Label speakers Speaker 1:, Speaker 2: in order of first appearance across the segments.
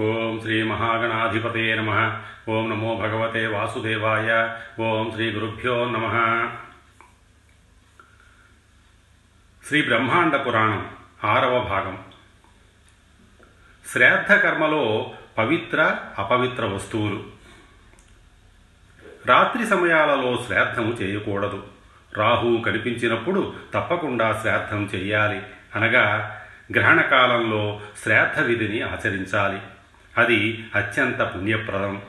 Speaker 1: ఓం శ్రీ మహాగణాధిపతే నమ. ఓం నమో భగవతే వాసుదేవాయ. ఓం శ్రీ గురుభ్యో నమ. శ్రీ బ్రహ్మాండ పురాణం ఆరవ భాగం. శ్రాద్ధ కర్మలో పవిత్ర అపవిత్ర వస్తువులు. రాత్రి సమయాలలో శ్రాద్ధము చేయకూడదు. రాహు కనిపించినప్పుడు తప్పకుండా శ్రాద్ధం చెయ్యాలి అనగా గ్రహణ కాలంలో శ్రాద్ధ విధిని ఆచరించాలి. అది అత్యంత పుణ్యప్రదం.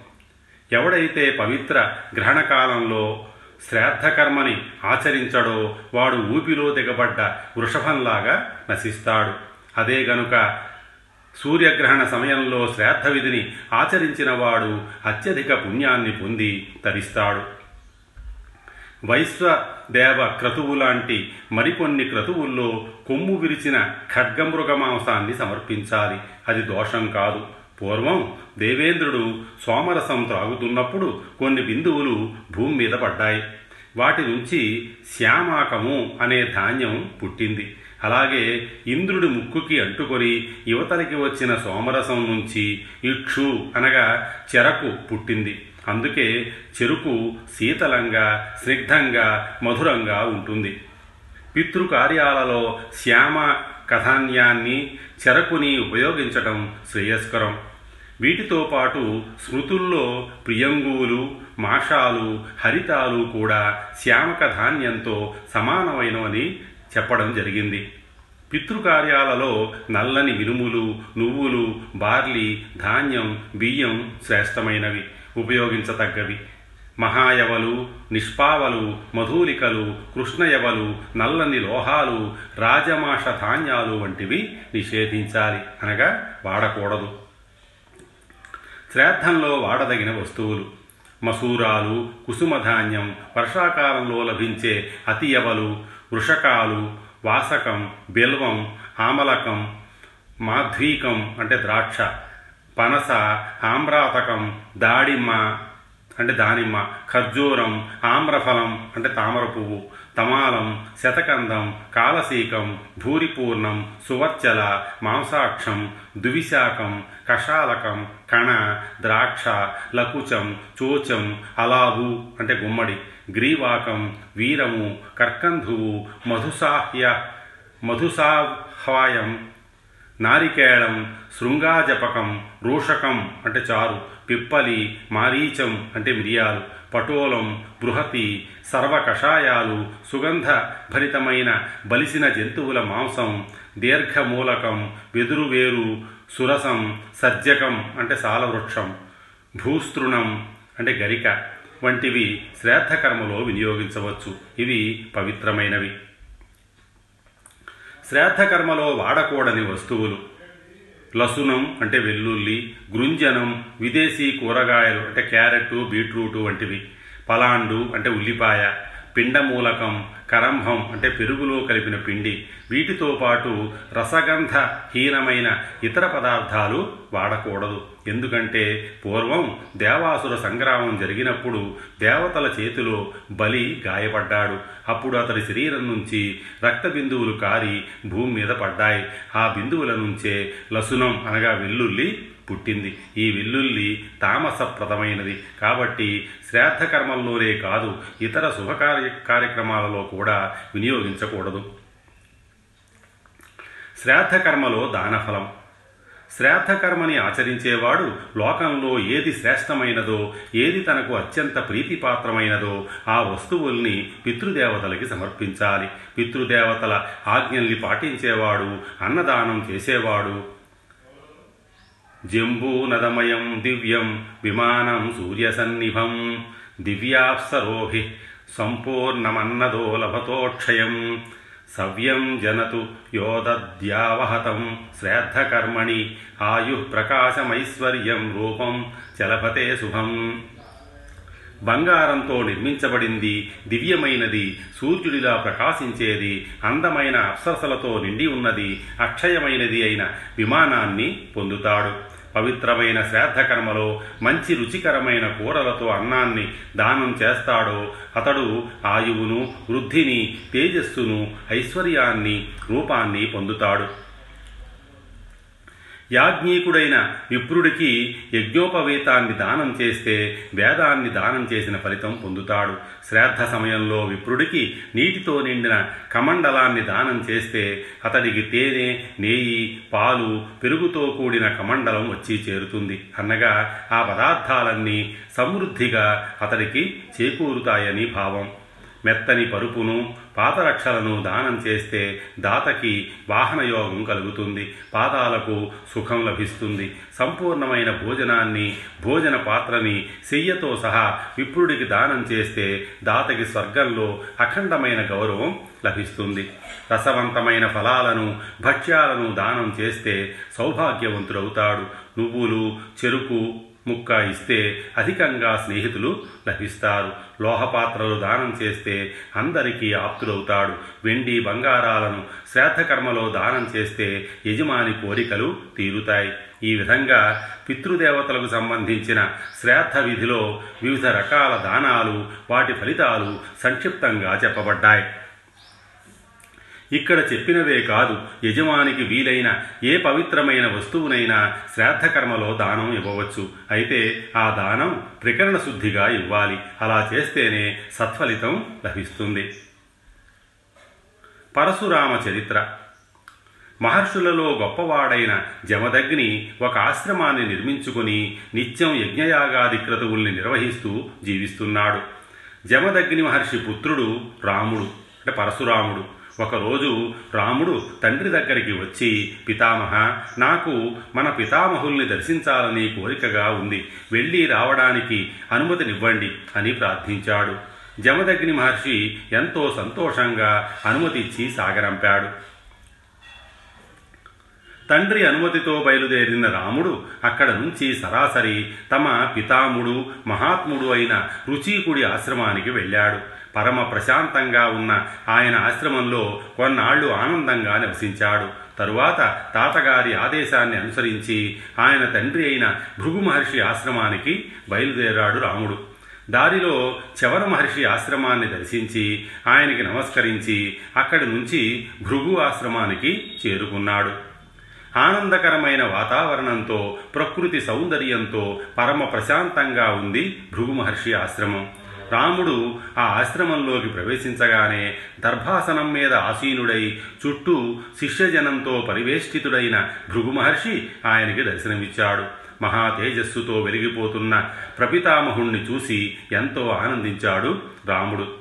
Speaker 1: ఎవడైతే పవిత్ర గ్రహణ కాలంలో ఆచరించడో వాడు ఊపిలో దిగబడ్డ వృషభంలాగా నశిస్తాడు. అదే గనుక సూర్యగ్రహణ సమయంలో శ్రాద్ధ విధిని ఆచరించిన వాడు అత్యధిక పుణ్యాన్ని పొంది తరిస్తాడు. వైశ్వదేవ క్రతువు లాంటి మరికొన్ని క్రతువుల్లో కొమ్ము విరిచిన ఖడ్గమృగ మాంసాన్ని సమర్పించాలి. అది దోషం కాదు. పూర్వం దేవేంద్రుడు సోమరసం త్రాగుతున్నప్పుడు కొన్ని బిందువులు భూమి మీద పడ్డాయి. వాటి నుంచి శ్యామాకము అనే ధాన్యం పుట్టింది. అలాగే ఇంద్రుడి ముక్కుకి అంటుకొని యువతలకి వచ్చిన సోమరసం నుంచి ఇక్షు అనగా చెరకు పుట్టింది. అందుకే చెరుకు శీతలంగా స్నిగ్ధంగా మధురంగా ఉంటుంది. పితృకార్యాలలో శ్యామ కథాన్యాన్ని చెరకుని ఉపయోగించటం శ్రేయస్కరం. వీటితో పాటు శృతుల్లో ప్రియంగువులు మాషాలు హరితాలు కూడా శ్యామక ధాన్యంతో సమానమైనవని చెప్పడం జరిగింది. పితృకార్యాలలో నల్లని వినుములు నువ్వులు బార్లీ ధాన్యం బియ్యం శ్రేష్టమైనవి ఉపయోగించతగ్గవి. మహాయవలు నిష్పావలు మధూలికలు కృష్ణయవలు నల్లని లోహాలు రాజమాష ధాన్యాలు వంటివి నిషేధించాలి అనగా వాడకూడదు. శ్రాద్ధంలో వాడదగిన వస్తువులు. మసూరాలు కుసుమధాన్యం వర్షాకాలంలో లభించే అతియవలు వృషకాలు వాసకం బెల్వం ఆమలకం మాధ్వీకం అంటే ద్రాక్ష పనస ఆమ్రాతకం దాడిమ్మ అంటే దానిమ్మ ఖర్జూరం ఆమ్రఫలం అంటే తామర పువ్వు తమాలం శతకందం కాలసీకం భూరిపూర్ణం సువర్చల మాంసాక్షం దువిశాకం కషాలకం కణ ద్రాక్ష లకుచం చోచం అలావు అంటే గుమ్మడి గ్రీవాకం వీరము కర్కంధువు మధుసాహ్య మధుసాహ్వాయం నారికేళం శృంగాజపకం రోషకం అంటే చారు పిప్పలి మారీచం అంటే మిరియాలు పటోలం బృహతి సర్వ కషాయాలు సుగంధ భరితమైన బలిసిన జంతువుల మాంసం దీర్ఘమూలకం వెదురువేరు సురసం సజ్జకం అంటే సాలవృక్షం భూస్తృణం అంటే గరిక వంటివి శ్రాద్ధకర్మలో వినియోగించవచ్చు. ఇవి పవిత్రమైనవి. శ్రాద్ధకర్మలో వాడకూడని వస్తువులు. లసునం అంటే వెల్లుల్లి గృంజనం విదేశీ కూరగాయలు అంటే క్యారెట్ బీట్రూటు వంటివి. పలాండు అంటే ఉల్లిపాయ పిండమూలకం కరంభం అంటే పెరుగులో కలిపిన పిండి. వీటితో పాటు రసగంధహీనమైన ఇతర పదార్థాలు వాడకూడదు. ఎందుకంటే పూర్వం దేవాసుర సంగ్రామం జరిగినప్పుడు దేవతల చేతిలో బలి గాయపడ్డాడు. అప్పుడు అతడి శరీరం నుంచి రక్త బిందువులు కారి భూమి మీద పడ్డాయి. ఆ బిందువుల నుంచే లసునం అనగా వెల్లుల్లి పుట్టింది. ఈ వెల్లుల్లి తామసప్రదమైనది. కాబట్టి శ్రాద్ధకర్మల్లోనే కాదు ఇతర శుభకార్య కార్యక్రమాలలో కూడా వినియోగించకూడదు. శ్రాద్ధకర్మలో దానఫలం. శ్రాద్ధకర్మని ఆచరించేవాడు లోకంలో ఏది శ్రేష్టమైనదో ఏది తనకు అత్యంత ప్రీతిపాత్రమైనదో ఆ వస్తువుల్ని పితృదేవతలకి సమర్పించాలి. పితృదేవతల ఆజ్ఞల్ని పాటించేవాడు అన్నదానం చేసేవాడు జంబూనదమయం దివ్యం విమానం సూర్యసన్నిభం దివ్యాప్సరోభి సంపూర్ణమన్నదో లభతోక్షయం. సవ్యం జనతు యోదద్యావహతం శ్రాద్ధకర్మణి ఆయు ప్రకాశమైశ్వర్యం రూపం చలపతే శుభం. బంగారంతో నిర్మించబడింది దివ్యమైనది సూర్యుడిలా ప్రకాశించేది అందమైన అప్సరసలతో నిండి ఉన్నది అక్షయమైనది అయిన విమానాన్ని పొందుతాడు. పవిత్రమైన శ్రాద్ధకర్మలో మంచి రుచికరమైన కూరలతో అన్నాన్ని దానం చేస్తాడో అతడు ఆయువును వృద్ధిని తేజస్సును ఐశ్వర్యాన్ని రూపాన్ని పొందుతాడు. యాజ్ఞీకుడైన విప్రుడికి యజ్ఞోపవేతాన్ని దానం చేస్తే వేదాన్ని దానం చేసిన ఫలితం పొందుతాడు. శ్రాద్ధ సమయంలో విప్రుడికి నీటితో నిండిన కమండలాన్ని దానం చేస్తే అతడికి తేనె నేయి పాలు పెరుగుతో కూడిన కమండలం వచ్చి చేరుతుంది. అనగా ఆ పదార్థాలన్నీ సమృద్ధిగా అతడికి చేకూరుతాయని భావం. మెత్తని పరుపును పాదరక్షలను దానం చేస్తే దాతకి వాహనయోగం కలుగుతుంది పాదాలకు సుఖం లభిస్తుంది. సంపూర్ణమైన భోజనాన్ని భోజన పాత్రని శయ్యతో సహా విప్రుడికి దానం చేస్తే దాతకి స్వర్గంలో అఖండమైన గౌరవం లభిస్తుంది. రసవంతమైన ఫలాలను భక్ష్యాలను దానం చేస్తే సౌభాగ్యవంతుడవుతాడు. నువ్వులు చెరుకు ముక్క ఇస్తే అధికంగా స్నేహితులు లభిస్తారు. లోహపాత్రలు దానం చేస్తే అందరికీ అవుతాడు వెండి బంగారాలను శ్రాద్ధకర్మలో దానం చేస్తే యజమాని కోరికలు తీరుతాయి. ఈ విధంగా పితృదేవతలకు సంబంధించిన శ్రాద్ధ విధిలో వివిధ రకాల దానాలు వాటి ఫలితాలు సంక్షిప్తంగా చెప్పబడ్డాయి. ఇక్కడ చెప్పినవే కాదు యజమానికి వీలైన ఏ పవిత్రమైన వస్తువునైనా శ్రాద్ధకర్మలో దానం ఇవ్వవచ్చు. అయితే ఆ దానం ప్రకరణ శుద్ధిగా ఇవ్వాలి. అలా చేస్తేనే సత్ఫలితం లభిస్తుంది. పరశురామ చరిత్ర మహర్షులలో గొప్పవాడైన జమదగ్ని ఒక ఆశ్రమాన్ని నిర్మించుకుని నిత్యం యజ్ఞయాగాది క్రతువుల్ని నిర్వహిస్తూ జీవిస్తున్నాడు. జమదగ్ని మహర్షి పుత్రుడు రాముడు అంటే పరశురాముడు. ఒకరోజు రాముడు తండ్రి దగ్గరికి వచ్చి పితామహ నాకు మన పితామహుల్ని దర్శించాలని కోరికగా ఉంది. వెళ్ళి రావడానికి అనుమతినివ్వండి అని ప్రార్థించాడు. జమదగ్ని మహర్షి ఎంతో సంతోషంగా అనుమతిచ్చి సాగరంపాడు. తండ్రి అనుమతితో బయలుదేరిన రాముడు అక్కడ నుంచి సరాసరి తమ పితాముడు మహాత్ముడు అయిన రుచీకుడి ఆశ్రమానికి వెళ్ళాడు. పరమ ప్రశాంతంగా ఉన్న ఆయన ఆశ్రమంలో కొన్నాళ్ళు ఆనందంగా నివసించాడు. తరువాత తాతగారి ఆదేశాన్ని అనుసరించి ఆయన తండ్రి అయిన భృగు మహర్షి ఆశ్రమానికి బయలుదేరాడు రాముడు. దారిలో చవన మహర్షి ఆశ్రమాన్ని దర్శించి ఆయనకి నమస్కరించి అక్కడి నుంచి భృగు ఆశ్రమానికి చేరుకున్నాడు. ఆనందకరమైన వాతావరణంతో ప్రకృతి సౌందర్యంతో పరమ ప్రశాంతంగా ఉంది భృగు మహర్షి ఆశ్రమం. రాముడు ఆ ఆశ్రమంలోకి ప్రవేశించగానే దర్భాసనం మీద ఆసీనుడై చుట్టూ శిష్యజనంతో పరివేష్టితుడైన భృగు మహర్షి ఆయనకి దర్శనమిచ్చాడు. మహా తేజస్సుతో వెలిగిపోతున్న ప్రపితామహుణ్ణి చూసి ఎంతో ఆనందించాడు రాముడు.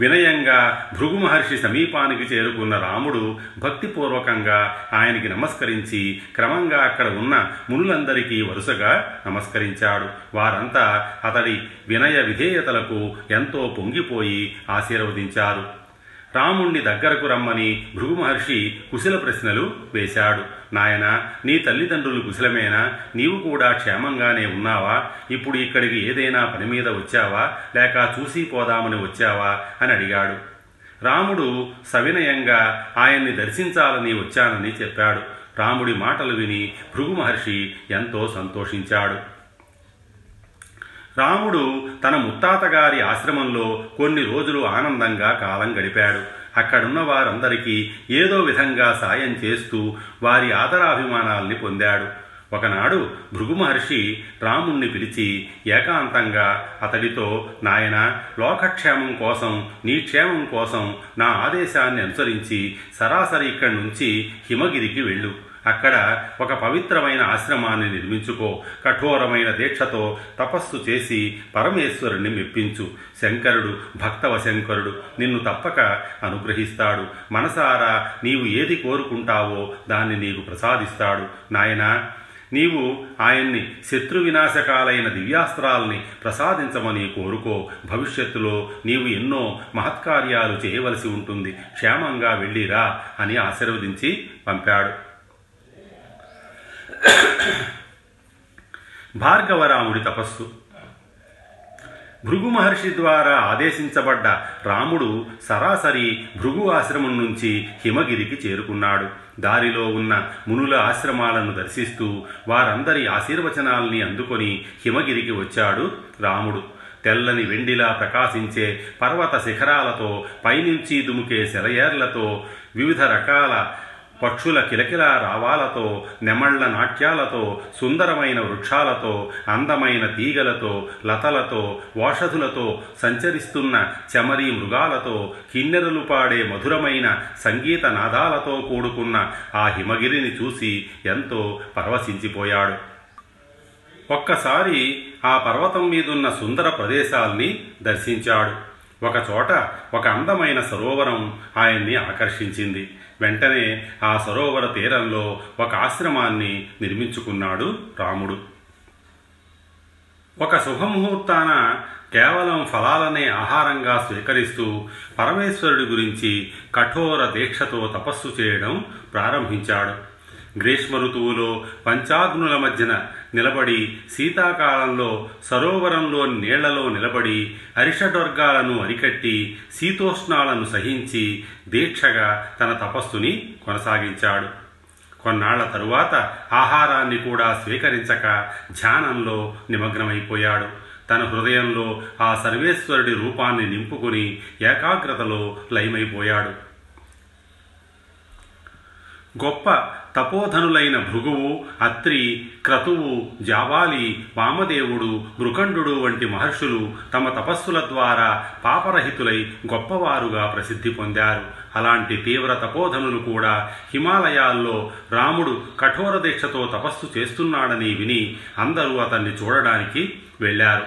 Speaker 1: వినయంగా భృగు మహర్షి సమీపానికి చేరుకున్న రాముడు భక్తిపూర్వకంగా ఆయనకి నమస్కరించి క్రమంగా అక్కడ ఉన్న మునులందరికీ వరుసగా నమస్కరించాడు. వారంతా అతడి వినయ విధేయతలకు ఎంతో పొంగిపోయి ఆశీర్వదించారు. రాముణ్ణి దగ్గరకు రమ్మని భృగు మహర్షి కుశల ప్రశ్నలు వేశాడు. నాయన నీ తల్లిదండ్రులు కుశలమేనా? నీవు కూడా క్షేమంగానే ఉన్నావా? ఇప్పుడు ఇక్కడికి ఏదైనా పని మీద వచ్చావా? లేక చూసి పోదామని వచ్చావా? అని అడిగాడు. రాముడు సవినయంగా ఆయన్ని దర్శించాలని వచ్చానని చెప్పాడు. రాముడి మాటలు విని భృగు మహర్షి ఎంతో సంతోషించాడు. రాముడు తన ముత్తాతగారి ఆశ్రమంలో కొన్ని రోజులు ఆనందంగా కాలం గడిపాడు. అక్కడున్న వారందరికీ ఏదో విధంగా సాయం చేస్తూ వారి ఆదరాభిమానాల్ని పొందాడు. ఒకనాడు భృగు మహర్షి రాముణ్ణి పిలిచి ఏకాంతంగా అతడితో నాయన లోకక్షేమం కోసం నీ క్షేమం కోసం నా ఆదేశాన్ని అనుసరించి సరాసరి ఇక్కడి నుంచి హిమగిరికి వెళ్ళు. అక్కడ ఒక పవిత్రమైన ఆశ్రమాన్ని నిర్మించుకో కఠోరమైన దీక్షతో తపస్సు చేసి పరమేశ్వరుణ్ణి మెప్పించు. శంకరుడు భక్తవ శంకరుడు నిన్ను తప్పక అనుగ్రహిస్తాడు. మనసారా నీవు ఏది కోరుకుంటావో దాన్ని నీకు ప్రసాదిస్తాడు. నాయనా నీవు ఆయన్ని శత్రు వినాశకాలైన దివ్యాస్త్రాల్ని ప్రసాదించమని కోరుకో. భవిష్యత్తులో నీవు ఎన్నో మహత్కార్యాలు చేయవలసి ఉంటుంది. క్షేమంగా వెళ్ళిరా అని ఆశీర్వదించి పంపాడు. భార్గవరాముడి తపస్సు. భృగు మహర్షి ద్వారా ఆదేశించబడ్డ రాముడు సరాసరి భృగు ఆశ్రమం నుంచి హిమగిరికి చేరుకున్నాడు. దారిలో ఉన్న మునుల ఆశ్రమాలను దర్శిస్తూ వారందరి ఆశీర్వచనాల్ని అందుకొని హిమగిరికి వచ్చాడు రాముడు. తెల్లని వెండిలా ప్రకాశించే పర్వత శిఖరాలతో పైనుంచి దుముకే సెలయేర్లతో వివిధ రకాల పక్షుల కిలకిల రావాలతో నెమళ్ళ నాట్యాలతో సుందరమైన వృక్షాలతో అందమైన తీగలతో లతలతో ఓషధులతో సంచరిస్తున్న చెమరి మృగాలతో కిన్నెరలు పాడే మధురమైన సంగీత నాదాలతో కూడుకున్న ఆ హిమగిరిని చూసి ఎంతో పరవశించిపోయాడు. ఒక్కసారి ఆ పర్వతం మీదున్న సుందర ప్రదేశాల్ని దర్శించాడు. ఒకచోట ఒక అందమైన సరోవరం ఆయన్ని ఆకర్షించింది. వెంటనే ఆ సరోవర తీరంలో ఒక ఆశ్రమాన్ని నిర్మించుకున్నాడు రాముడు. ఒక శుభముహూర్తాన కేవలం ఫలాలనే ఆహారంగా స్వీకరిస్తూ పరమేశ్వరుడి గురించి కఠోర దీక్షతో తపస్సు చేయడం ప్రారంభించాడు. గ్రీష్మ ఋతువులో పంచాగ్నుల మధ్యన నిలబడి శీతాకాలంలో సరోవరంలో నీళ్ళలో నిలబడి అరిషడ్వర్గాలను అరికట్టి శీతోష్ణాలను సహించి దీక్షగా తన తపస్సుని కొనసాగించాడు. కొన్నాళ్ళ తరువాత ఆహారాన్ని కూడా స్వీకరించక ధ్యానంలో నిమగ్నమైపోయాడు. తన హృదయంలో ఆ సర్వేశ్వరుడి రూపాన్ని నింపుకుని ఏకాగ్రతలో లయమైపోయాడు. గొప్ప తపోధనులైన భృగువు అత్రి క్రతువు జావాలి వామదేవుడు మృకండు వంటి మహర్షులు తమ తపస్సుల ద్వారా పాపరహితులై గొప్పవారుగా ప్రసిద్ధి పొందారు. అలాంటి తీవ్ర తపోధనులు కూడా హిమాలయాల్లో రాముడు కఠోర దీక్షతో తపస్సు చేస్తున్నాడని విని అందరూ అతన్ని చూడడానికి వెళ్ళారు.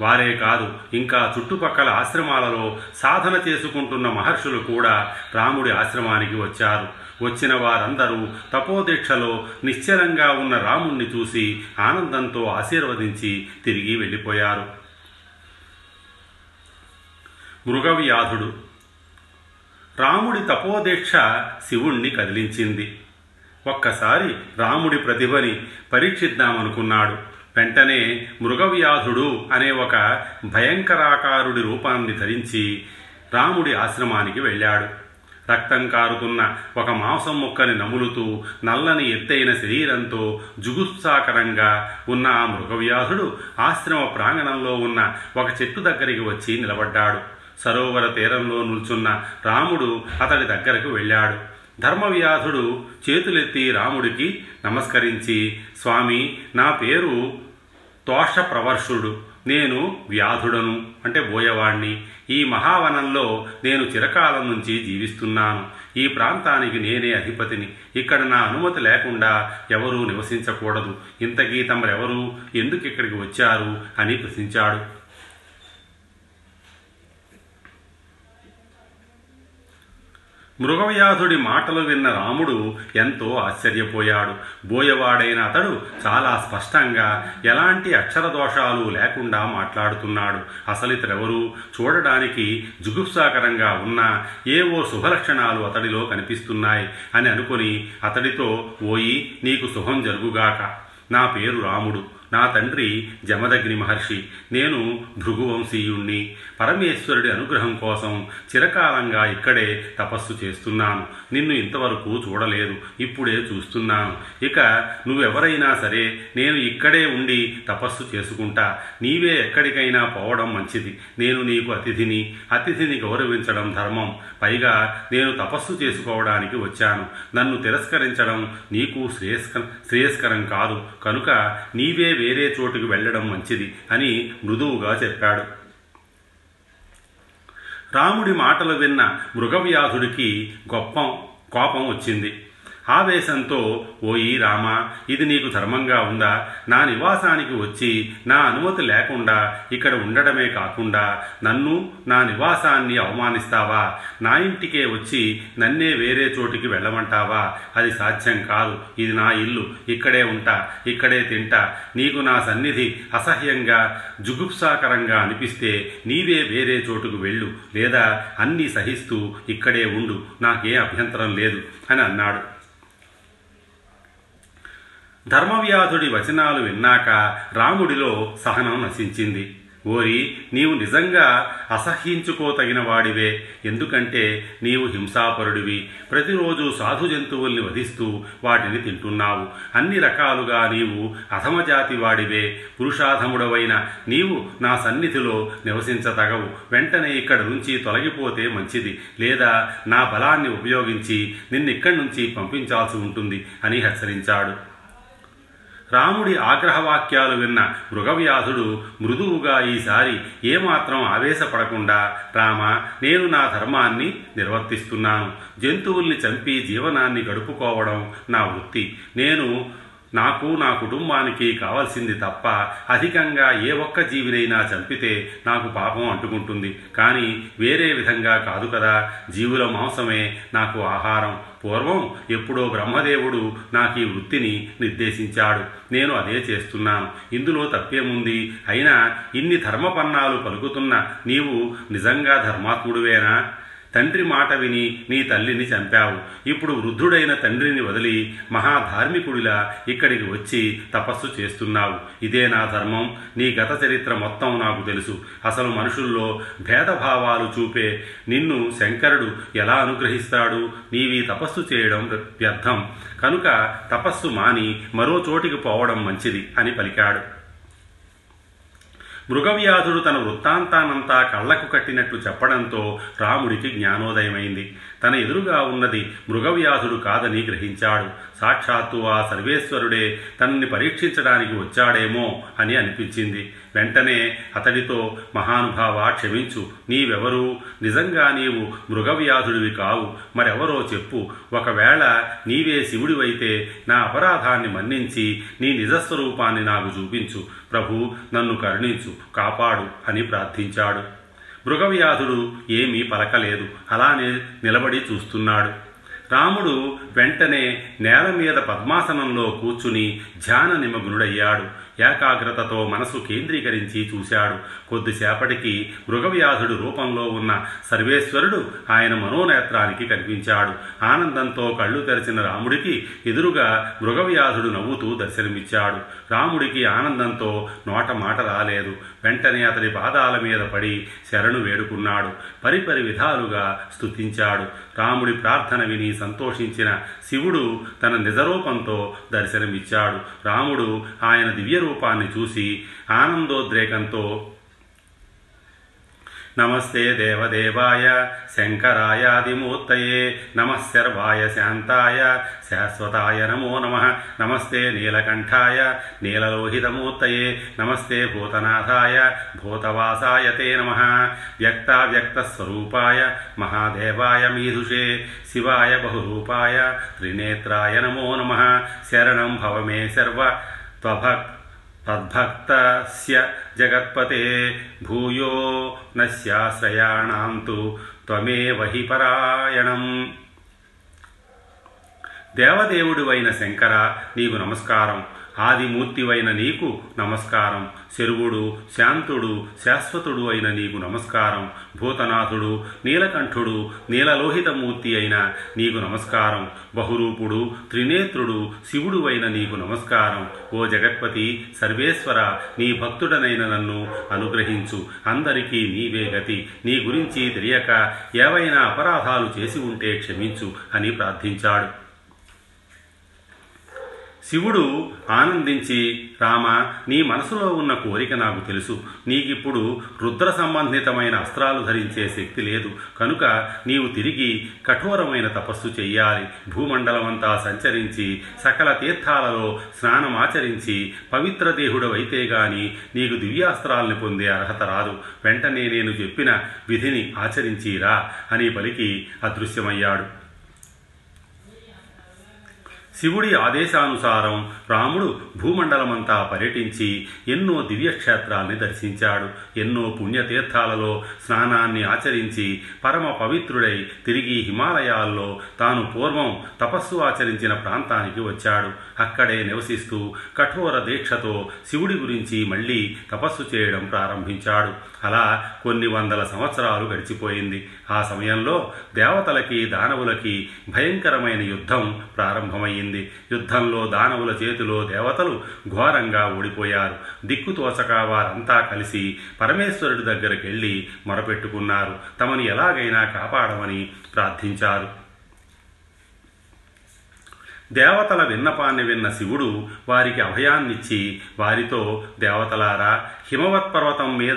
Speaker 1: వారే కాదు ఇంకా చుట్టుపక్కల ఆశ్రమాలలో సాధన చేసుకుంటున్న మహర్షులు కూడా రాముడి ఆశ్రమానికి వచ్చారు. వచ్చిన వారందరూ తపోదీక్షలో నిశ్చలంగా ఉన్న రాముణ్ణి చూసి ఆనందంతో ఆశీర్వదించి తిరిగి వెళ్ళిపోయారు. మృగవ్యాధుడు. రాముడి తపోదీక్ష శివుణ్ణి కదిలించింది. ఒక్కసారి రాముడి ప్రతిభని పరీక్షిద్దామనుకున్నాడు. వెంటనే మృగవ్యాధుడు అనే ఒక భయంకరాకారుడి రూపాన్ని ధరించి రాముడి ఆశ్రమానికి వెళ్ళాడు. రక్తం కారుతున్న ఒక మాంసం ముక్కని నములుతూ నల్లని ఎత్తైన శరీరంతో జుగుత్సాకరంగా ఉన్న ఆ మృగవ్యాధుడు ఆశ్రమ ప్రాంగణంలో ఉన్న ఒక చెట్టు దగ్గరికి వచ్చి నిలబడ్డాడు. సరోవర తీరంలో నిల్చున్న రాముడు అతడి దగ్గరకు వెళ్ళాడు. ధర్మవ్యాధుడు చేతులెత్తి రాముడికి నమస్కరించి స్వామి నా పేరు తోష ప్రవర్షుడు నేను వ్యాధుడను అంటే బోయవాణ్ణి. ఈ మహావనంలో నేను చిరకాలం నుంచి జీవిస్తున్నాను. ఈ ప్రాంతానికి నేనే అధిపతిని. ఇక్కడ నా అనుమతి లేకుండా ఎవరూ నివసించకూడదు. ఇంతకీ తమరెవరు ఎందుకు ఇక్కడికి వచ్చారు అని ప్రశ్నించాడు. మృగవ్యాధుడి మాటలు విన్న రాముడు ఎంతో ఆశ్చర్యపోయాడు. బోయవాడైన అతడు చాలా స్పష్టంగా ఎలాంటి అక్షర దోషాలు లేకుండా మాట్లాడుతున్నాడు. అసలు ఇతరెవరు చూడడానికి జుగుప్సాకరంగా ఉన్న ఏవో శుభలక్షణాలు అతడిలో కనిపిస్తున్నాయి అని అనుకుని అతడితో ఓయి నీకు శుభం జరుగుగాక. నా పేరు రాముడు. నా తండ్రి జమదగ్ని మహర్షి నేను భృగువంశీయుణ్ణి. పరమేశ్వరుడి అనుగ్రహం కోసం చిరకాలంగా ఇక్కడే తపస్సు చేస్తున్నాను. నిన్ను ఇంతవరకు చూడలేదు ఇప్పుడే చూస్తున్నాను. ఇక నువ్వెవరైనా సరే నేను ఇక్కడే ఉండి తపస్సు చేసుకుంటా. నీవే ఎక్కడికైనా పోవడం మంచిది. నేను నీకు అతిథిని అతిథిని గౌరవించడం ధర్మం. పైగా నేను తపస్సు చేసుకోవడానికి వచ్చాను. నన్ను తిరస్కరించడం నీకు శ్రేయస్క శ్రేయస్కరం కాదు. కనుక నీవే వేరే చోటుకు వెళ్ళడం మంచిది అని మృదువుగా చెప్పాడు. రాముడి మాటలు విన్న మృగవ్యాధుడికి గొప్ప కోపం వచ్చింది. ఆవేశంతో ఓయి రామ ఇది నీకు ధర్మంగా ఉందా? నా నివాసానికి వచ్చి నా అనుమతి లేకుండా ఇక్కడ ఉండడమే కాకుండా నన్ను నా నివాసాన్ని అవమానిస్తావా? నా ఇంటికే వచ్చి నన్నే వేరే చోటికి వెళ్ళమంటావా? అది సాధ్యం కాదు. ఇది నా ఇల్లు. ఇక్కడే ఉంటా. ఇక్కడే తింటా. నీకు నా సన్నిధి అసహ్యంగా జుగుప్సాకరంగా అనిపిస్తే నీవే వేరే చోటుకు వెళ్ళు. లేదా అన్నీ సహిస్తూ ఇక్కడే ఉండు. నాకే అభ్యంతరం లేదు అని అన్నాడు. ధర్మవ్యాధుడి వచనాలు విన్నాక రాముడిలో సహనం నశించింది. ఓరి నీవు నిజంగా అసహ్యించుకోతగిన వాడివే ఎందుకంటే నీవు హింసాపరుడివి. ప్రతిరోజు సాధు జంతువుల్ని వధిస్తూ వాటిని తింటున్నావు. అన్ని రకాలుగా నీవు అధమజాతి వాడివే పురుషాధముడవైన నీవు నా సన్నిధిలో నివసించతగవు. వెంటనే ఇక్కడ నుంచి తొలగిపోతే మంచిది. లేదా నా బలాన్ని ఉపయోగించి నిన్నిక్కడి నుంచి పంపించాల్సి ఉంటుంది అని హెచ్చరించాడు. రాముడి ఆగ్రహవాక్యాలు విన్న మృగవ్యాధుడు మృదువుగా ఈసారి ఏమాత్రం ఆవేశపడకుండా రామ నేను నా ధర్మాన్ని నిర్వర్తిస్తున్నాను. జంతువుల్ని చంపి జీవనాన్ని గడుపుకోవడం నా వృత్తి. నేను నాకు నా కుటుంబానికి కావలసింది తప్ప అధికంగా ఏ ఒక్క జీవినైనా చంపితే నాకు పాపం అంటుకుంటుంది. కానీ వేరే విధంగా కాదు కదా. జీవుల మాంసమే నాకు ఆహారం. పూర్వం ఎప్పుడో బ్రహ్మదేవుడు నాకు ఈ వృత్తిని నిర్దేశించాడు. నేను అదే చేస్తున్నాను. ఇందులో తప్పేముంది? అయినా ఇన్ని ధర్మపన్నాలు పలుకుతున్న నీవు నిజంగా ధర్మాత్ముడువేనా? తండ్రి మాట విని నీ తల్లిని చంపావు. ఇప్పుడు వృద్ధుడైన తండ్రిని వదిలి మహాధార్మికుడిలా ఇక్కడికి వచ్చి తపస్సు చేస్తున్నావు. ఇదే నా ధర్మం. నీ గత చరిత్ర మొత్తం నాకు తెలుసు. అసలు మనుషుల్లో భేదభావాలు చూపే నిన్ను శంకరుడు ఎలా అనుగ్రహిస్తాడు? నీవి తపస్సు చేయడం వ్యర్థం. కనుక తపస్సు మాని మరో చోటికి పోవడం మంచిది అని పలికాడు. మృగవ్యాధుడు తన వృత్తాంతానంతా కళ్ళకు కట్టినట్లు చెప్పడంతో రాముడికి జ్ఞానోదయమైంది. తన ఎదురుగా ఉన్నది మృగవ్యాసుడు కాదని గ్రహించాడు. సాక్షాత్తు ఆ సర్వేశ్వరుడే తనని పరీక్షించడానికి వచ్చాడేమో అని అనిపించింది. వెంటనే అతడితో మహానుభావ క్షమించు నీవెవరు? నిజంగా నీవు మృగవ్యాధుడివి కావు. మరెవరో చెప్పు. ఒకవేళ నీవే శివుడివైతే నా అపరాధాన్ని మన్నించి నీ నిజస్వరూపాన్ని నాకు చూపించు. ప్రభు నన్ను కరుణించు కాపాడు అని ప్రార్థించాడు. మృగవ్యాధుడు ఏమీ పలకలేదు. అలానే నిలబడి చూస్తున్నాడు. రాముడు వెంటనే నేల మీద పద్మాసనంలో కూర్చుని ధ్యాన నిమగ్నుడయ్యాడు. ఏకాగ్రతతో మనసు కేంద్రీకరించి చూశాడు. కొద్దిసేపటికి మృగవ్యాధుడు రూపంలో ఉన్న సర్వేశ్వరుడు ఆయన మనోనేత్రానికి కనిపించాడు. ఆనందంతో కళ్ళు తెరిచిన రాముడికి ఎదురుగా మృగవ్యాధుడు నవ్వుతూ దర్శనమిచ్చాడు. రాముడికి ఆనందంతో నోట మాట రాలేదు. వెంటనే అతడి పాదాల మీద పడి శరణు వేడుకున్నాడు. పరిపరి విధాలుగా స్తుతించాడు. రాముడి ప్రార్థన విని సంతోషించిన శివుడు తన నిజరూపంతో దర్శనమిచ్చాడు. రాముడు ఆయన దివ్య రూపాన్ని చూసి ఆనందోద్రేకంతో నమస్తే దేవదేవాయ శంకరాయాదిమూర్తయే నమశర్వాయ శాంతాయ శాశ్వతాయ నమో నమ నమస్తే నీలకంఠాయ నీలలోహితమూర్తయే నమస్తే భూతనాథాయ భూతవాసాయ తే నమ వ్యక్తావ్యక్తస్వరూపాయ మహాదేవాయ మీధుషే శివాయ బహురూపాయ త్రినేత్రాయ నమో నమ శరణం భవమే సర్వ త్వభక్ తద్భక్తస్య జగత్పతే భూయో నశ్యాశ్రయాణాం తు త్వమేవ హి పరాయణం దేవదేవుడివైన శంకర నీకు నమస్కారం ఆదిమూర్తివైన నీకు నమస్కారం. శరువుడు శాంతుడు శాశ్వతుడు అయిన నీకు నమస్కారం. భూతనాథుడు నీలకంఠుడు నీలలోహితమూర్తి అయిన నీకు నమస్కారం. బహురూపుడు త్రినేత్రుడు శివుడు అయిన నీకు నమస్కారం. ఓ జగత్పతి సర్వేశ్వర నీ భక్తుడనైన నన్ను అనుగ్రహించు. అందరికీ నీవే గతి. నీ గురించి తెలియక ఏవైనా అపరాధాలు చేసి ఉంటే క్షమించు అని ప్రార్థించాడు. శివుడు ఆనందించి రామ నీ మనసులో ఉన్న కోరిక నాకు తెలుసు. నీకిప్పుడు రుద్ర సంబంధితమైన అస్త్రాలు ధరించే శక్తి లేదు. కనుక నీవు తిరిగి కఠోరమైన తపస్సు చెయ్యాలి. భూమండలమంతా సంచరించి సకల తీర్థాలలో స్నానమాచరించి పవిత్ర దేహుడవైతే గాని నీకు దివ్యాస్త్రాల్ని పొందే అర్హత రాదు. వెంటనే నేను చెప్పిన విధిని ఆచరించిరా అని పలికి అదృశ్యమయ్యాడు. శివుడి ఆదేశానుసారం రాముడు భూమండలమంతా పర్యటించి ఎన్నో దివ్యక్షేత్రాల్ని దర్శించాడు. ఎన్నో పుణ్యతీర్థాలలో స్నానాన్ని ఆచరించి పరమ పవిత్రుడై తిరిగి హిమాలయాల్లో తాను పూర్వం తపస్సు ఆచరించిన ప్రాంతానికి వచ్చాడు. అక్కడే నివసిస్తూ కఠోర దీక్షతో శివుడి గురించి మళ్ళీ తపస్సు చేయడం ప్రారంభించాడు. అలా కొన్ని వందల సంవత్సరాలు గడిచిపోయింది. ఆ సమయంలో దేవతలకి దానవులకి భయంకరమైన యుద్ధం ప్రారంభమైంది. యుద్ధంలో దానవుల చేతిలో దేవతలు ఘోరంగా ఓడిపోయారు. దిక్కుతోచక వారంతా కలిసి పరమేశ్వరుడి దగ్గరికి వెళ్ళి మొరపెట్టుకున్నారు. తమను ఎలాగైనా కాపాడమని ప్రార్థించారు. దేవతల విన్నపాన్ని విన్న శివుడు వారికి అభయాన్నిచ్చి వారితో దేవతలారా హిమవత్ పర్వతం మీద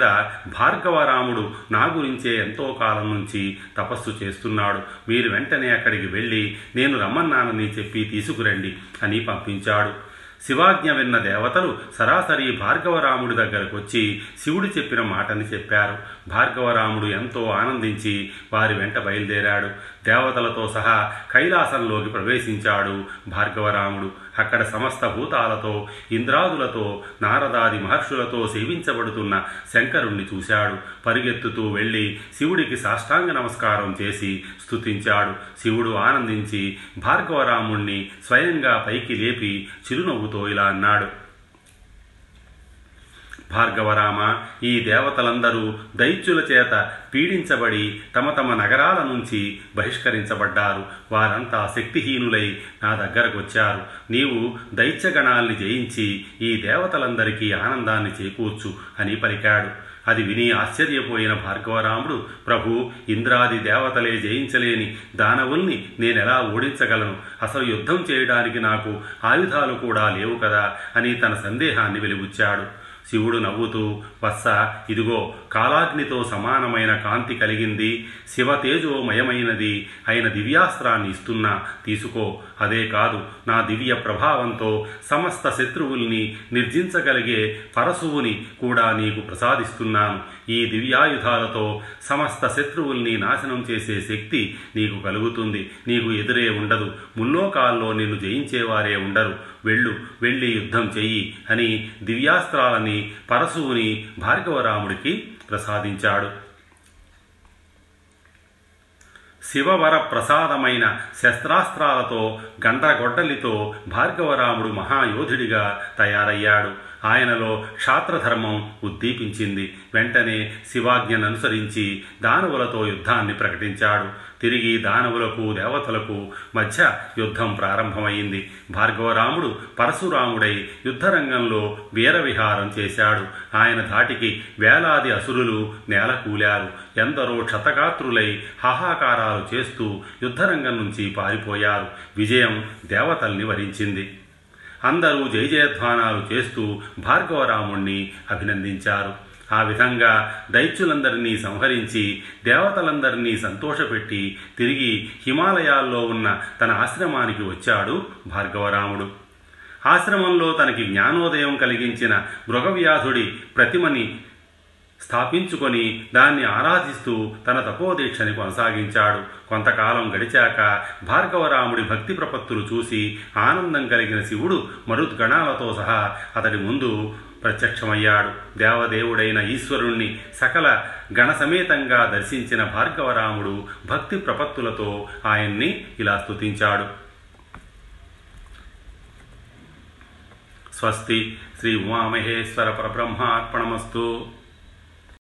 Speaker 1: భార్గవరాముడు నా గురించే ఎంతో కాలం నుంచి తపస్సు చేస్తున్నాడు. మీరు వెంటనే అక్కడికి వెళ్ళి నేను రమ్మన్నానని చెప్పి తీసుకురండి అని పంపించాడు. శివాజ్ఞ విన్న దేవతలు సరాసరి భార్గవరాముడి దగ్గరకు వచ్చి శివుడు చెప్పిన మాటని చెప్పారు. భార్గవరాముడు ఎంతో ఆనందించి వారి వెంట బయలుదేరాడు. దేవతలతో సహా కైలాసంలోకి ప్రవేశించాడు. భార్గవరాముడు అక్కడ సమస్త భూతాలతో ఇంద్రాదులతో నారదాది మహర్షులతో సేవించబడుతున్న శంకరుణ్ణి చూశాడు. పరిగెత్తుతూ వెళ్ళి శివుడికి సాష్టాంగ నమస్కారం చేసి స్తుతించాడు. శివుడు ఆనందించి భార్గవరాముణ్ణి స్వయంగా పైకి లేపి చిరునవ్వుతో ఇలా అన్నాడు భార్గవరామ ఈ దేవతలందరూ దైత్యుల చేత పీడించబడి తమ తమ నగరాల నుంచి బహిష్కరించబడ్డారు. వారంతా శక్తిహీనులై నా దగ్గరకు వచ్చారు. నీవు దైత్యగణాల్ని జయించి ఈ దేవతలందరికీ ఆనందాన్ని చేకూర్చు అని పలికాడు. అది విని ఆశ్చర్యపోయిన భార్గవరాముడు ప్రభు ఇంద్రాది దేవతలే జయించలేని దానవుల్ని నేనెలా ఓడించగలను? అసలు యుద్ధం చేయడానికి నాకు ఆయుధాలు కూడా లేవు కదా అని తన సందేహాన్ని వెలిబుచ్చాడు. శివుడు నవ్వుతూ వత్స ఇదిగో కాలాగ్నితో సమానమైన కాంతి కలిగింది శివతేజోమయమైనది అయిన దివ్యాస్త్రాన్ని ఇస్తున్నా తీసుకో. అదే కాదు నా దివ్య ప్రభావంతో సమస్త శత్రువుల్ని నిర్జించగలిగే పరశువుని కూడా నీకు ప్రసాదిస్తున్నాను. ఈ దివ్యాయుధాలతో సమస్త శత్రువుల్ని నాశనం చేసే శక్తి నీకు కలుగుతుంది. నీకు ఎదురే ఉండదు. ముల్లోకాల్లో నిన్ను జయించేవారే ఉండరు. వెళ్ళు వెళ్ళి యుద్ధం చెయ్యి అని దివ్యాస్త్రాలని పరశువుని భార్గవరాముడికి ప్రసాదించాడు. శివవర ప్రసాదమైన శస్త్రాస్త్రాలతో గండ్రగొడ్డలితో భార్గవరాముడు మహాయోధుడిగా తయారయ్యాడు. ఆయనలో క్షాత్రధర్మం ఉద్దీపించింది. వెంటనే శివాజ్ఞను అనుసరించి దానవులతో యుద్ధాన్ని ప్రకటించాడు. తిరిగి దానవులకు దేవతలకు మధ్య యుద్ధం ప్రారంభమైంది. భార్గవరాముడు పరశురాముడై యుద్ధరంగంలో వీరవిహారం చేశాడు. ఆయన ధాటికి వేలాది అసురులు నేలకూలారు. ఎందరో క్షతగాత్రులై హాహాకారాలు చేస్తూ యుద్ధరంగం నుంచి పారిపోయారు. విజయం దేవతల్ని వరించింది. అందరూ జయజయధ్వానాలు చేస్తూ భార్గవరాముణ్ణి అభినందించారు. ఆ విధంగా దైత్యులందరినీ సంహరించి దేవతలందరినీ సంతోషపెట్టి తిరిగి హిమాలయాల్లో ఉన్న తన ఆశ్రమానికి వచ్చాడు భార్గవరాముడు. ఆశ్రమంలో తనకి జ్ఞానోదయం కలిగించిన మృగవ్యాధుడి ప్రతిమని స్థాపించుకొని దాన్ని ఆరాధిస్తూ తన తపోదీక్షని కొనసాగించాడు. కొంతకాలం గడిచాక భార్గవరాముడి భక్తి ప్రపత్తులు చూసి ఆనందం కలిగిన శివుడు మరుద్గణాలతో సహా అతడి ముందు ప్రత్యక్షమయ్యాడు. దేవదేవుడైన ఈశ్వరుణ్ణి సకల గణసమేతంగా దర్శించిన భార్గవరాముడు భక్తి ప్రపత్తులతో ఆయన్ని ఇలా స్తుతించాడు. స్వస్తి. శ్రీ ఉమామహేశ్వర పరబ్రహ్మార్పణమస్తు.